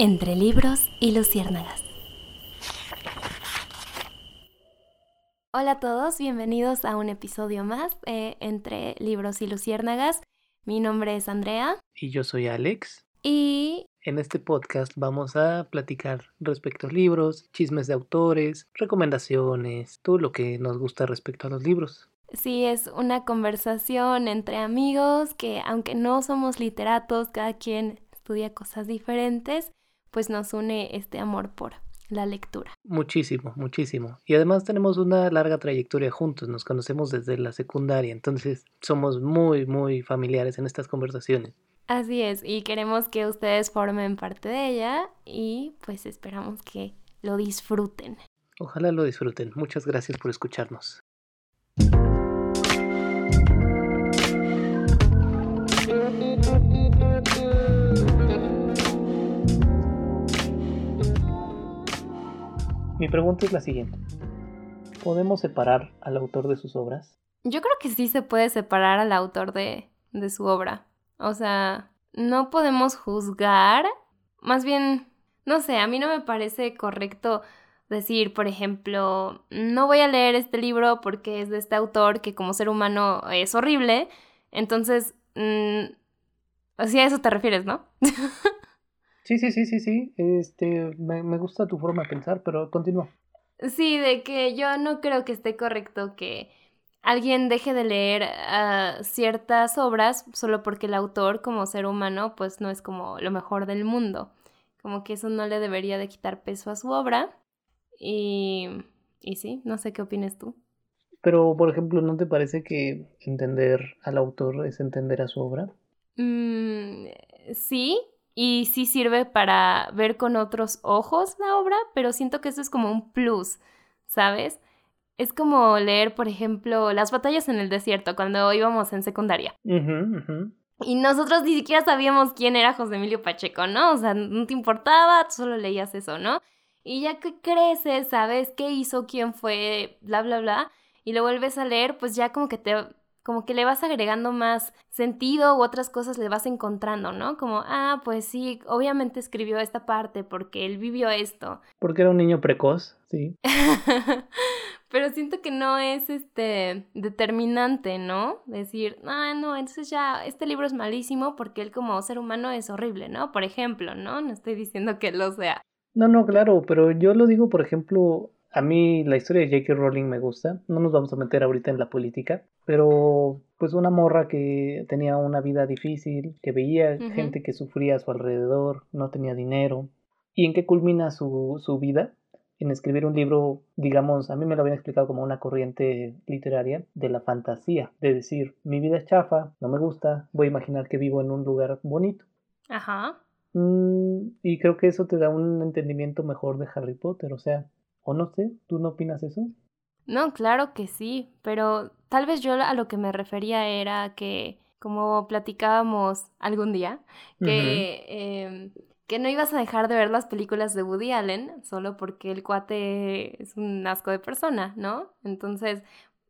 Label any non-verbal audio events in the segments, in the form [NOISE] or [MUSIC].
Entre libros y luciérnagas. Hola a todos, bienvenidos a un episodio más de Entre libros y luciérnagas. Mi nombre es Andrea. Y yo soy Alex. Y en este podcast vamos a platicar respecto a libros, chismes de autores, recomendaciones, todo lo que nos gusta respecto a los libros. Sí, es una conversación entre amigos que aunque no somos literatos, cada quien estudia cosas diferentes, pues nos une este amor por la lectura. Muchísimo, muchísimo. Y además tenemos una larga trayectoria juntos, nos conocemos desde la secundaria, entonces somos muy, muy familiares en estas conversaciones. Así es, y queremos que ustedes formen parte de ella y pues esperamos que lo disfruten. Ojalá lo disfruten. Muchas gracias por escucharnos. Mi pregunta es la siguiente. ¿Podemos separar al autor de sus obras? Yo creo que sí se puede separar al autor de, de su obra. O sea, no podemos juzgar. Más bien, no sé, a mí no me parece correcto decir, por ejemplo, no voy a leer este libro porque es de este autor que como ser humano es horrible. Entonces, mmm, a eso te refieres, ¿no? [LAUGHS] Sí, sí, sí, sí, sí. Este, me, me gusta tu forma de pensar, pero continúa. Sí, de que yo no creo que esté correcto que alguien deje de leer uh, ciertas obras solo porque el autor como ser humano pues no es como lo mejor del mundo. Como que eso no le debería de quitar peso a su obra. Y, y sí, no sé qué opinas tú. Pero, por ejemplo, ¿no te parece que entender al autor es entender a su obra? Mm, sí, y sí sirve para ver con otros ojos la obra, pero siento que eso es como un plus, ¿sabes? Es como leer, por ejemplo, Las batallas en el desierto cuando íbamos en secundaria. Y nosotros ni siquiera sabíamos quién era José Emilio Pacheco, ¿no? O sea, no te importaba, tú solo leías eso, ¿no? Y ya que creces, sabes qué hizo, quién fue, bla, bla, bla, y lo vuelves a leer, pues ya como que te como que le vas agregando más sentido u otras cosas le vas encontrando, ¿no? Como, ah, pues sí, obviamente escribió esta parte porque él vivió esto. Porque era un niño precoz, sí. [LAUGHS] Pero siento que no es este determinante, ¿no? Decir, ah, no, entonces ya este libro es malísimo porque él como ser humano es horrible, ¿no? Por ejemplo, ¿no? No estoy diciendo que lo sea. No, no, claro, pero yo lo digo, por ejemplo, a mí la historia de J.K. Rowling me gusta. No nos vamos a meter ahorita en la política. Pero pues una morra que tenía una vida difícil, que veía gente que sufría a su alrededor, no tenía dinero. ¿Y en qué culmina su, su vida? En escribir un libro, digamos, a mí me lo habían explicado como una corriente literaria de la fantasía. De decir, mi vida es chafa, no me gusta, voy a imaginar que vivo en un lugar bonito. Ajá. Mm, y creo que eso te da un entendimiento mejor de Harry Potter. O sea, o no sé, ¿tú no opinas eso? No, claro que sí, pero tal vez yo a lo que me refería era que, como platicábamos algún día, que, em, que no ibas a dejar de ver las películas de Woody Allen solo porque el cuate es un asco de persona, ¿no? Entonces,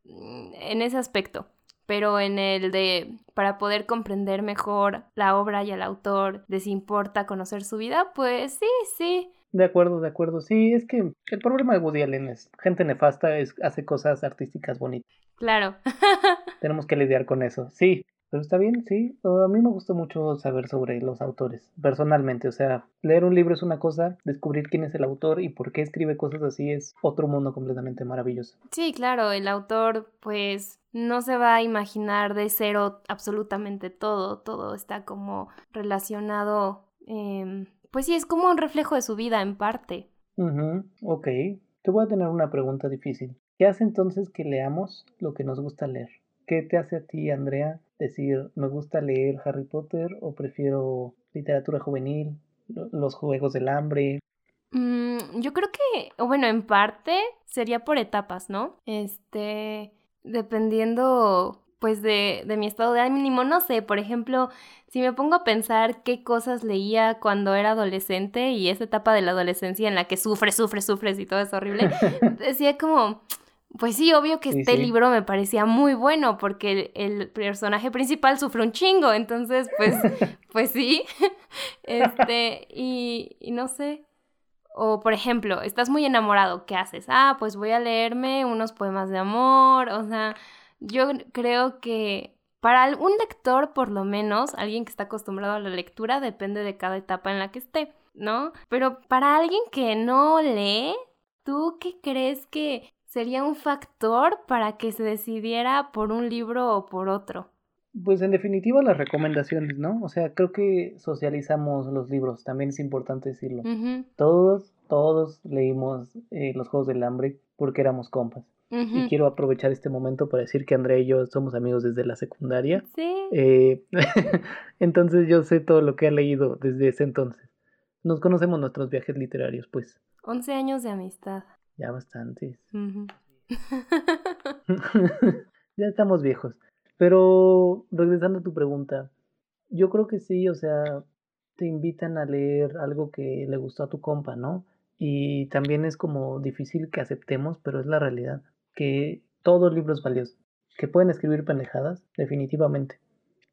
mm, en ese aspecto. Pero en el de, para poder comprender mejor la obra y el autor, les importa conocer su vida, pues sí, sí, de acuerdo, de acuerdo. Sí, es que el problema de Woody Allen es gente nefasta, es, hace cosas artísticas bonitas. Claro. [LAUGHS] Tenemos que lidiar con eso. Sí, pero está bien, sí. A mí me gusta mucho saber sobre los autores, personalmente. O sea, leer un libro es una cosa, descubrir quién es el autor y por qué escribe cosas así es otro mundo completamente maravilloso. Sí, claro, el autor pues no se va a imaginar de cero absolutamente todo, todo está como relacionado. Eh pues sí, es como un reflejo de su vida en parte. ok, te voy a tener una pregunta difícil. ¿Qué hace entonces que leamos lo que nos gusta leer? ¿Qué te hace a ti, Andrea, decir, me gusta leer Harry Potter o prefiero literatura juvenil, los Juegos del Hambre? Mm, yo creo que, bueno, en parte sería por etapas, ¿no? Este, dependiendo pues de, de mi estado de ánimo, no sé, por ejemplo, si me pongo a pensar qué cosas leía cuando era adolescente y esa etapa de la adolescencia en la que sufres, sufres, sufres y todo es horrible, [LAUGHS] decía como, pues sí, obvio que Sí, este sí. libro me parecía muy bueno porque el, el personaje principal sufre un chingo, entonces pues, [LAUGHS] pues sí, [LAUGHS] este, y, y no sé. O por ejemplo, estás muy enamorado, ¿qué haces? Ah, pues voy a leerme unos poemas de amor, o sea, yo creo que para un lector, por lo menos, alguien que está acostumbrado a la lectura, depende de cada etapa en la que esté, ¿no? Pero para alguien que no lee, ¿tú qué crees que sería un factor para que se decidiera por un libro o por otro? Pues en definitiva las recomendaciones, ¿no? O sea, creo que socializamos los libros, también es importante decirlo. Todos, todos leímos eh, Los Juegos del Hambre porque éramos compas. Y quiero aprovechar este momento para decir que Andrea y yo somos amigos desde la secundaria. Sí. Eh, [LAUGHS] entonces yo sé todo lo que ha leído desde ese entonces. Nos conocemos nuestros viajes literarios, pues 11 años de amistad. ya bastantes. [LAUGHS] Ya estamos viejos. Pero regresando a tu pregunta, yo creo que sí, o sea, te invitan a leer algo que le gustó a tu compa, ¿no? Y también es como difícil que aceptemos, pero es la realidad, que todo libro es valioso, que pueden escribir pendejadas, definitivamente.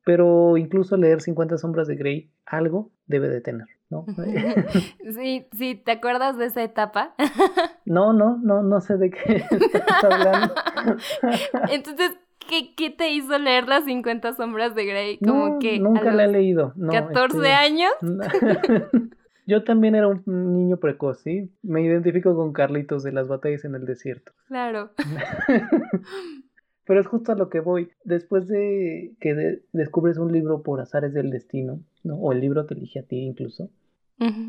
Pero incluso leer 50 sombras de Grey, algo debe de tener, ¿no? [LAUGHS] Sí, sí, ¿te acuerdas de esa etapa? [LAUGHS] no, no, no, no sé de qué [LAUGHS] estás hablando. Entonces, ¿qué, qué te hizo leer las 50 sombras de Grey? Como No, que nunca a la he los leído. No, 14 este, años. Yo también era un niño precoz, ¿sí? Me identifico con Carlitos de las batallas en el desierto. Claro. [LAUGHS] [LAUGHS] Pero es justo a lo que voy. Después de que de- descubres un libro por azares del destino, ¿no? O el libro te elige a ti incluso,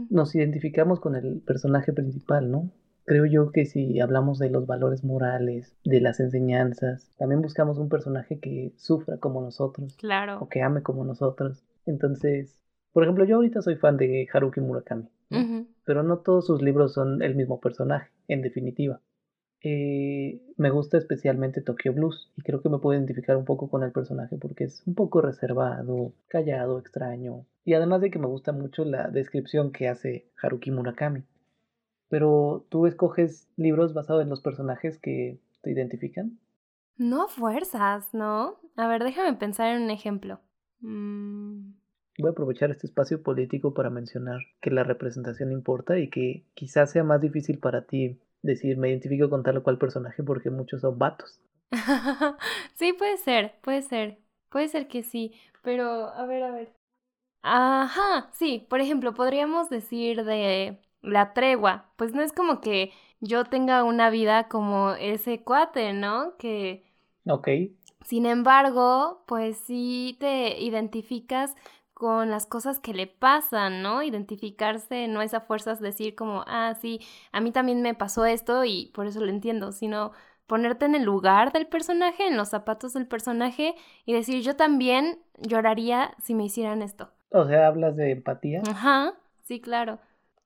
nos identificamos con el personaje principal, ¿no? Creo yo que si hablamos de los valores morales, de las enseñanzas, también buscamos un personaje que sufra como nosotros, o Claro. que ame como nosotros. Entonces, por ejemplo, yo ahorita soy fan de Haruki Murakami, pero no todos sus libros son el mismo personaje, en definitiva. Eh, me gusta especialmente Tokyo Blues y creo que me puedo identificar un poco con el personaje porque es un poco reservado, callado, extraño y además de que me gusta mucho la descripción que hace Haruki Murakami. Pero tú escoges libros basados en los personajes que te identifican. No fuerzas, ¿no? A ver, déjame pensar en un ejemplo. Mm, Voy a aprovechar este espacio político para mencionar que la representación importa y que quizás sea más difícil para ti decir me identifico con tal o cual personaje porque muchos son vatos. [LAUGHS] sí, puede ser, puede ser. Puede ser que sí. Pero, a ver, a ver. Ajá, sí, por ejemplo, podríamos decir de la tregua. Pues no es como que yo tenga una vida como ese cuate, ¿no? Que Ok, Sin embargo, pues sí te identificas con las cosas que le pasan, ¿no? Identificarse no es a fuerzas decir como, ah, sí, a mí también me pasó esto y por eso lo entiendo, sino ponerte en el lugar del personaje, en los zapatos del personaje y decir, yo también lloraría si me hicieran esto. o sea, hablas de empatía. Ajá, sí, claro.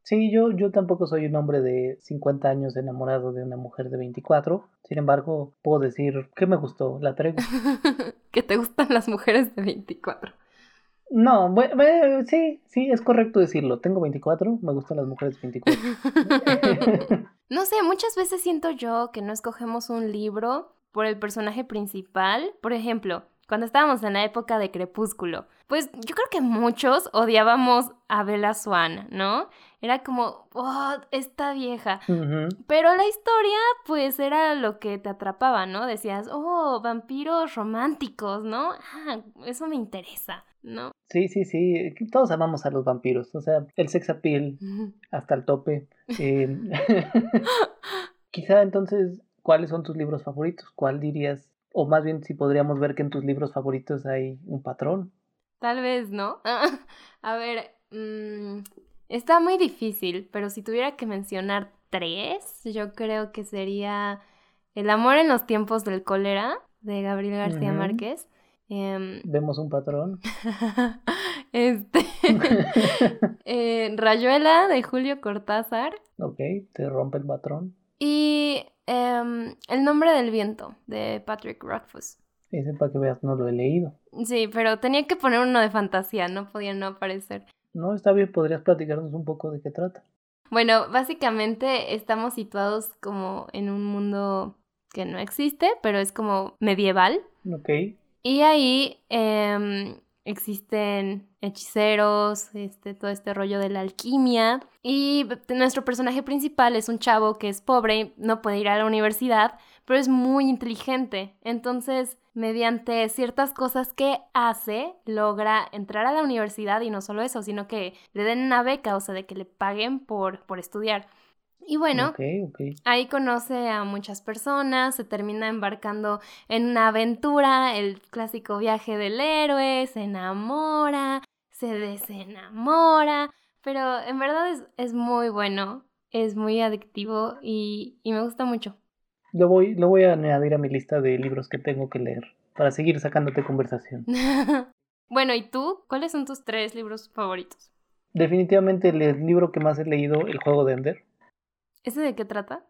Sí, yo, yo tampoco soy un hombre de 50 años enamorado de una mujer de 24. Sin embargo, puedo decir que me gustó la tregua. [LAUGHS] que te gustan las mujeres de 24. No, bue- bue- sí, sí, es correcto decirlo. Tengo 24, me gustan las mujeres de 24. [LAUGHS] No sé, muchas veces siento yo que no escogemos un libro por el personaje principal. Por ejemplo, cuando estábamos en la época de Crepúsculo, pues yo creo que muchos odiábamos a Bella Swan, ¿no? Era como, oh, esta vieja. Pero la historia, pues era lo que te atrapaba, ¿no? Decías, oh, vampiros románticos, ¿no? Ah, eso me interesa, ¿no? Sí, sí, sí. Todos amamos a los vampiros. O sea, el sex appeal hasta el tope. Eh, [LAUGHS] [LAUGHS] Quizá entonces, ¿cuáles son tus libros favoritos? ¿Cuál dirías? O más bien, si podríamos ver que en tus libros favoritos hay un patrón. Tal vez, ¿no? [LAUGHS] A ver, mm, está muy difícil, pero si tuviera que mencionar tres, yo creo que sería El amor en los tiempos del cólera, de Gabriel García. Márquez. Em, Vemos un patrón. [LAUGHS] este. [LAUGHS] eh, Rayuela, de Julio Cortázar. ok, te rompe el patrón. Y em, El nombre del viento, de Patrick Rothfuss. Ese para que veas, no lo he leído. Sí, pero tenía que poner uno de fantasía, no podía no aparecer. No, está bien, podrías platicarnos un poco de qué trata. Bueno, básicamente estamos situados como en un mundo que no existe, pero es como medieval. Ok. Y ahí em, existen hechiceros, este, todo este rollo de la alquimia. Y nuestro personaje principal es un chavo que es pobre, no puede ir a la universidad, pero es muy inteligente. Entonces, mediante ciertas cosas que hace, logra entrar a la universidad y no solo eso, sino que le den una beca, o sea, de que le paguen por, por estudiar. Y bueno, ahí conoce a muchas personas, se termina embarcando en una aventura, el clásico viaje del héroe, se enamora, se desenamora, pero en verdad es, es muy bueno, es muy adictivo y, y, me gusta mucho. Lo voy, lo voy a añadir a mi lista de libros que tengo que leer para seguir sacándote conversación. [LAUGHS] bueno, ¿y tú? ¿Cuáles son tus tres libros favoritos? Definitivamente el libro que más he leído, El juego de Ender. ¿Ese de qué trata?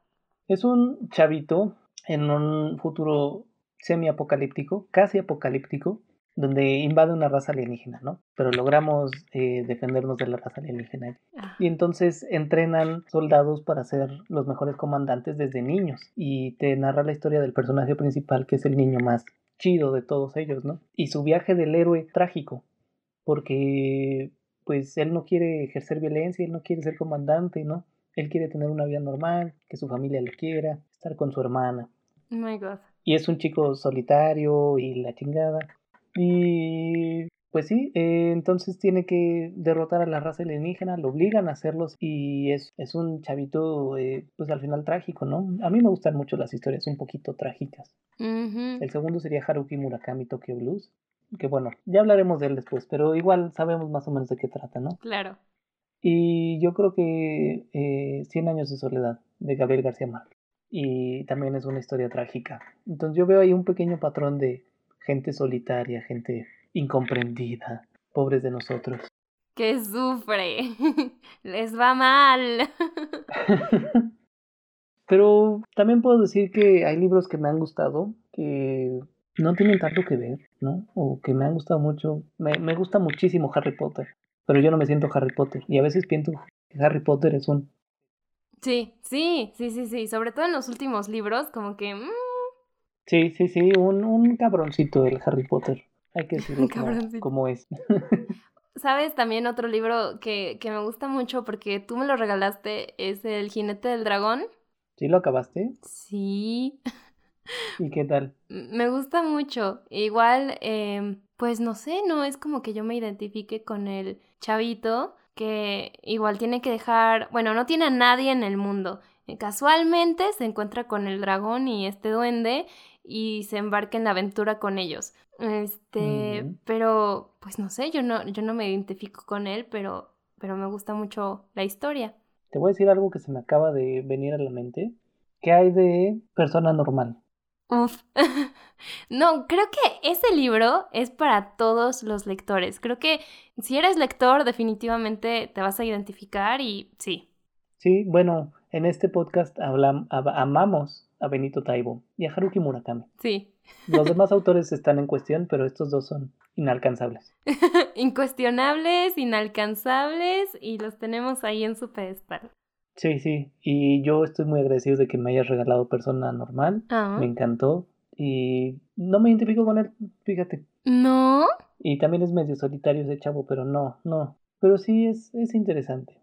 Es un chavito en un futuro semi-apocalíptico, casi apocalíptico, donde invade una raza alienígena, ¿no? Pero logramos eh, defendernos de la raza alienígena. Ah. Y entonces entrenan soldados para ser los mejores comandantes desde niños. Y te narra la historia del personaje principal, que es el niño más chido de todos ellos, ¿no? Y su viaje del héroe trágico, porque pues él no quiere ejercer violencia, él no quiere ser comandante, ¿no? Él quiere tener una vida normal, que su familia lo quiera, estar con su hermana. Oh my God. Y es un chico solitario y la chingada. Y pues sí, eh, entonces tiene que derrotar a la raza alienígena, lo obligan a hacerlos y es, es un chavito, eh, pues al final trágico, ¿no? A mí me gustan mucho las historias un poquito trágicas. El segundo sería Haruki Murakami Tokyo Blues, que bueno, ya hablaremos de él después, pero igual sabemos más o menos de qué trata, ¿no? Claro. Y yo creo que eh, Cien años de soledad de Gabriel García Márquez. Y también es una historia trágica. Entonces yo veo ahí un pequeño patrón de gente solitaria, gente incomprendida, pobres de nosotros. Que sufre, [LAUGHS] les va mal. [LAUGHS] Pero también puedo decir que hay libros que me han gustado, que no tienen tanto que ver, ¿no? O que me han gustado mucho. Me, me gusta muchísimo Harry Potter pero yo no me siento Harry Potter. Y a veces pienso que Harry Potter es un... Sí, sí, sí, sí, sí. Sobre todo en los últimos libros, como que... Mm. Sí, sí, sí, un, un cabroncito el Harry Potter. Hay que [LAUGHS] decirlo como, es. [LAUGHS] ¿Sabes? También otro libro que, que me gusta mucho porque tú me lo regalaste es El jinete del dragón. ¿Sí lo acabaste? Sí. ¿Y qué tal? Me gusta mucho. Igual, eh, pues no sé, no es como que yo me identifique con el chavito que igual tiene que dejar, bueno, no tiene a nadie en el mundo. Eh, casualmente se encuentra con el dragón y este duende y se embarca en la aventura con ellos. Este, pero pues no sé, yo no yo no me identifico con él, pero pero me gusta mucho la historia. Te voy a decir algo que se me acaba de venir a la mente. ¿Qué hay de persona normal? Uf. [LAUGHS] no, creo que ese libro es para todos los lectores. Creo que si eres lector, definitivamente te vas a identificar y sí. Sí, bueno, en este podcast hablamos, amamos a Benito Taibo y a Haruki Murakami. Sí. Los demás [LAUGHS] autores están en cuestión, pero estos dos son inalcanzables. [LAUGHS] Incuestionables, inalcanzables y los tenemos ahí en su pedestal. Sí, sí, y yo estoy muy agradecido de que me hayas regalado Persona Normal, ah. me encantó y no me identifico con él, fíjate. ¿No? Y también es medio solitario ese chavo, pero no, no, pero sí es, es interesante.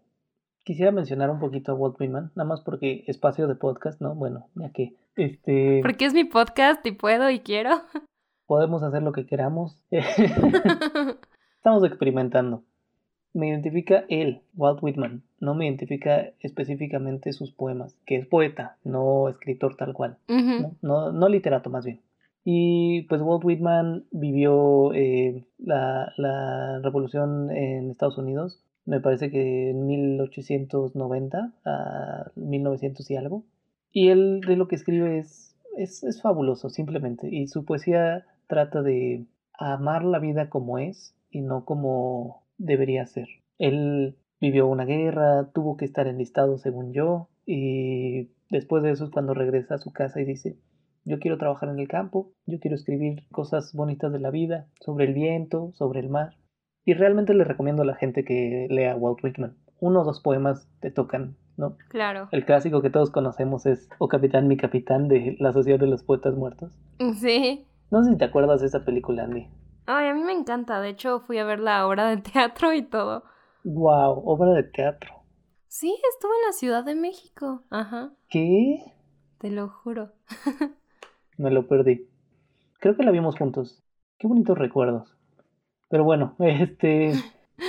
Quisiera mencionar un poquito a Walt Whitman, nada más porque espacio de podcast, ¿no? Bueno, ya que este... Porque es mi podcast y puedo y quiero. Podemos hacer lo que queramos. [LAUGHS] [LAUGHS] Estamos experimentando me identifica él, Walt Whitman, no me identifica específicamente sus poemas, que es poeta, no escritor tal cual, ¿no? ¿no? literato más bien. Y pues Walt Whitman vivió eh, la, la, revolución en Estados Unidos, me parece que en 1890 a 1900 y algo. Y él de lo que escribe es, es, es fabuloso, simplemente. Y su poesía trata de amar la vida como es y no como debería ser. Él vivió una guerra, tuvo que estar enlistado según yo, y después de eso es cuando regresa a su casa y dice, yo quiero trabajar en el campo, yo quiero escribir cosas bonitas de la vida, sobre el viento, sobre el mar. Y realmente le recomiendo a la gente que lea Walt Whitman. Uno o dos poemas te tocan ¿no? Claro. El clásico que todos conocemos es O Capitán, mi capitán de la Sociedad de los Poetas Muertos. [LAUGHS] Sí. No sé si te acuerdas de esa película, Andy. Ay, a mí me encanta. De hecho, fui a ver la obra de [LAUGHS] teatro y todo. Wow, obra de teatro. Sí, estuve en la Ciudad de México. Ajá. ¿Qué? Te lo juro. [LAUGHS] Me lo perdí. Creo que la vimos juntos. Qué bonitos recuerdos. Pero bueno, [LAUGHS] este...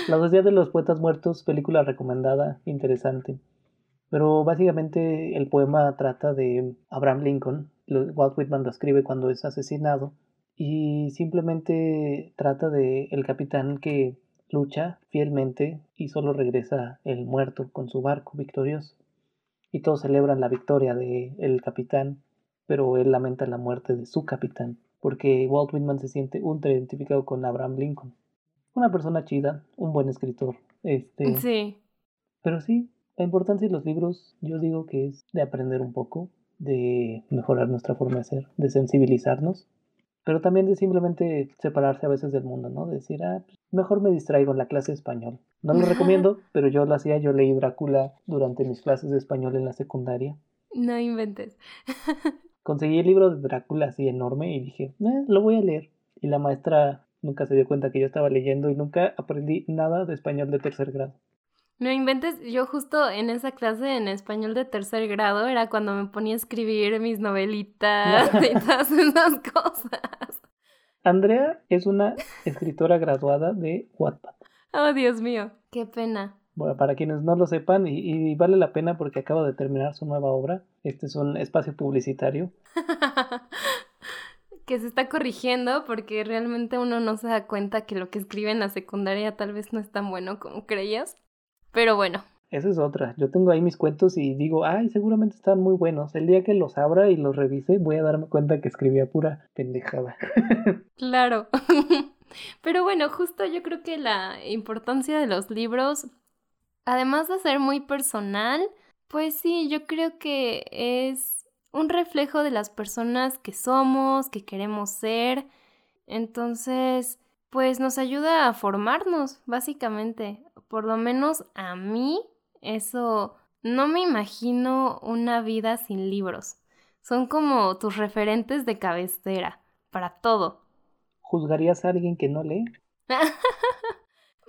La Sociedad de los Poetas Muertos, película recomendada, interesante. Pero básicamente el poema trata de Abraham Lincoln. Walt Whitman lo escribe cuando es asesinado. Y simplemente trata de el capitán que lucha fielmente y solo regresa el muerto con su barco victorioso. Y todos celebran la victoria del el capitán, pero él lamenta la muerte de su capitán, porque Walt Whitman se siente ultra identificado con Abraham Lincoln. Una persona chida, un buen escritor. Este, Sí. pero sí, la importancia de los libros yo digo que es de aprender un poco, de mejorar nuestra forma de ser, de sensibilizarnos, pero también de simplemente separarse a veces del mundo, ¿no? De decir, ah, pues, mejor me distraigo en la clase de español. No lo recomiendo, pero yo lo hacía, yo leí Drácula durante mis clases de español en la secundaria. No inventes. [LAUGHS] Conseguí el libro de Drácula así enorme y dije, eh, lo voy a leer. Y la maestra nunca se dio cuenta que yo estaba leyendo y nunca aprendí nada de español de tercer grado. No inventes, yo justo en esa clase en español de tercer grado era cuando me ponía a escribir mis novelitas [LAUGHS] y todas esas cosas. Andrea es una escritora graduada de Wattpad. Oh, Dios mío, qué pena. Bueno, para quienes no lo sepan, y, y vale la pena porque acaba de terminar su nueva obra. Este es un espacio publicitario. [LAUGHS] que se está corrigiendo porque realmente uno no se da cuenta que lo que escribe en la secundaria tal vez no es tan bueno como creías. Pero bueno, Esa es otra. Yo tengo ahí mis cuentos y digo, ay, seguramente están muy buenos. El día que los abra y los revise, voy a darme cuenta que escribía pura pendejada. [LAUGHS] claro. [LAUGHS] Pero bueno, justo yo creo que la importancia de los libros, además de ser muy personal, pues sí, yo creo que es un reflejo de las personas que somos, que queremos ser. Entonces, pues nos ayuda a formarnos, básicamente. Por lo menos a mí, eso no me imagino una vida sin libros. Son como tus referentes de cabecera, para todo. ¿Juzgarías a alguien que no lee? [LAUGHS]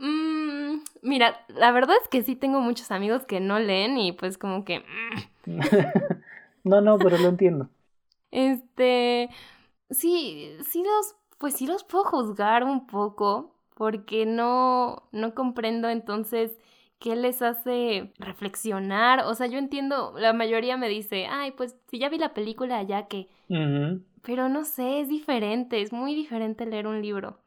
Mm, mira, la verdad es que sí tengo muchos amigos que no leen y pues como que... mm, [LAUGHS] no, no, pero lo entiendo. Este, sí, sí los, pues sí los puedo juzgar un poco, porque no, no comprendo entonces qué les hace reflexionar. O sea, yo entiendo, la mayoría me dice, ay, pues si ya vi la película, ya que... Pero no sé, es diferente, es muy diferente leer un libro.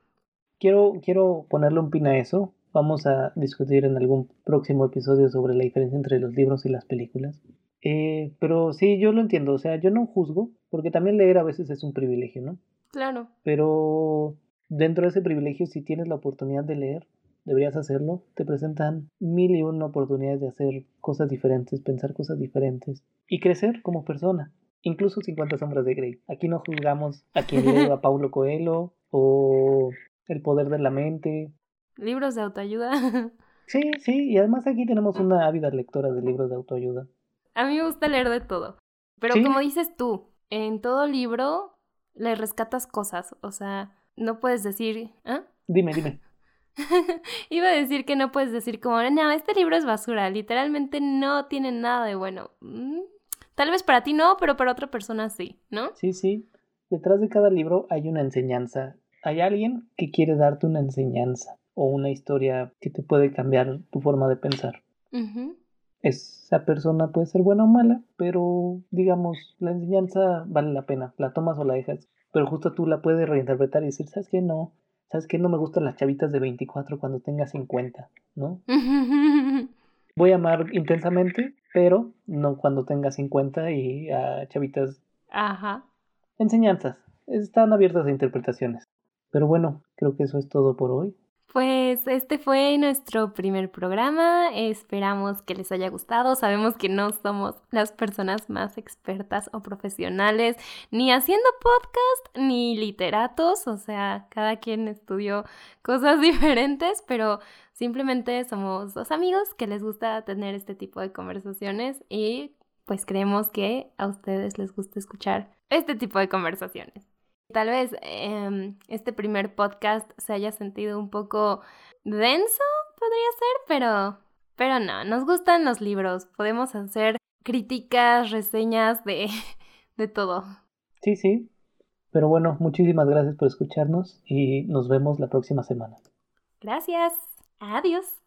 Quiero, quiero ponerle un pin a eso. Vamos a discutir en algún próximo episodio sobre la diferencia entre los libros y las películas. Eh, pero sí, yo lo entiendo. O sea, yo no juzgo, porque también leer a veces es un privilegio, ¿no? Claro. Pero dentro de ese privilegio, si tienes la oportunidad de leer, deberías hacerlo. Te presentan mil y una oportunidades de hacer cosas diferentes, pensar cosas diferentes y crecer como persona. Incluso 50 sombras de Grey. Aquí no juzgamos a quien lee a [LAUGHS] Paulo Coelho o El poder de la mente. Libros de autoayuda. [LAUGHS] Sí, sí, y además aquí tenemos una ávida lectora de libros de autoayuda. A mí me gusta leer de todo. Pero Sí. como dices tú, en todo libro le rescatas cosas. O sea, no puedes decir... ¿ah? Dime, dime. [LAUGHS] Iba a decir que no puedes decir como, no, este libro es basura. Literalmente no tiene nada de bueno. Mm, Tal vez para ti no, pero para otra persona sí, ¿no? Sí, sí. Detrás de cada libro hay una enseñanza. Hay alguien que quiere darte una enseñanza o una historia que te puede cambiar tu forma de pensar. Esa persona puede ser buena o mala, pero digamos, la enseñanza vale la pena. La tomas o la dejas. Pero justo tú la puedes reinterpretar y decir, ¿sabes qué? No. ¿Sabes qué? No me gustan las chavitas de 24 cuando tenga 50, ¿no? [LAUGHS] Voy a amar intensamente, pero no cuando tenga 50 y a chavitas Ajá. enseñanzas. Están abiertas a interpretaciones. Pero bueno, creo que eso es todo por hoy. Pues este fue nuestro primer programa. Esperamos que les haya gustado. Sabemos que no somos las personas más expertas o profesionales ni haciendo podcast ni literatos. O sea, cada quien estudió cosas [LAUGHS] diferentes, pero simplemente somos dos amigos que les gusta tener este tipo de conversaciones y pues creemos que a ustedes les gusta escuchar este tipo de conversaciones. Tal vez em, este primer podcast se haya sentido un poco denso, podría ser, pero, pero no, nos gustan los libros, podemos hacer críticas, reseñas de, [LAUGHS] de todo. Sí, sí, pero bueno, muchísimas gracias por escucharnos y nos vemos la próxima semana. Gracias, adiós.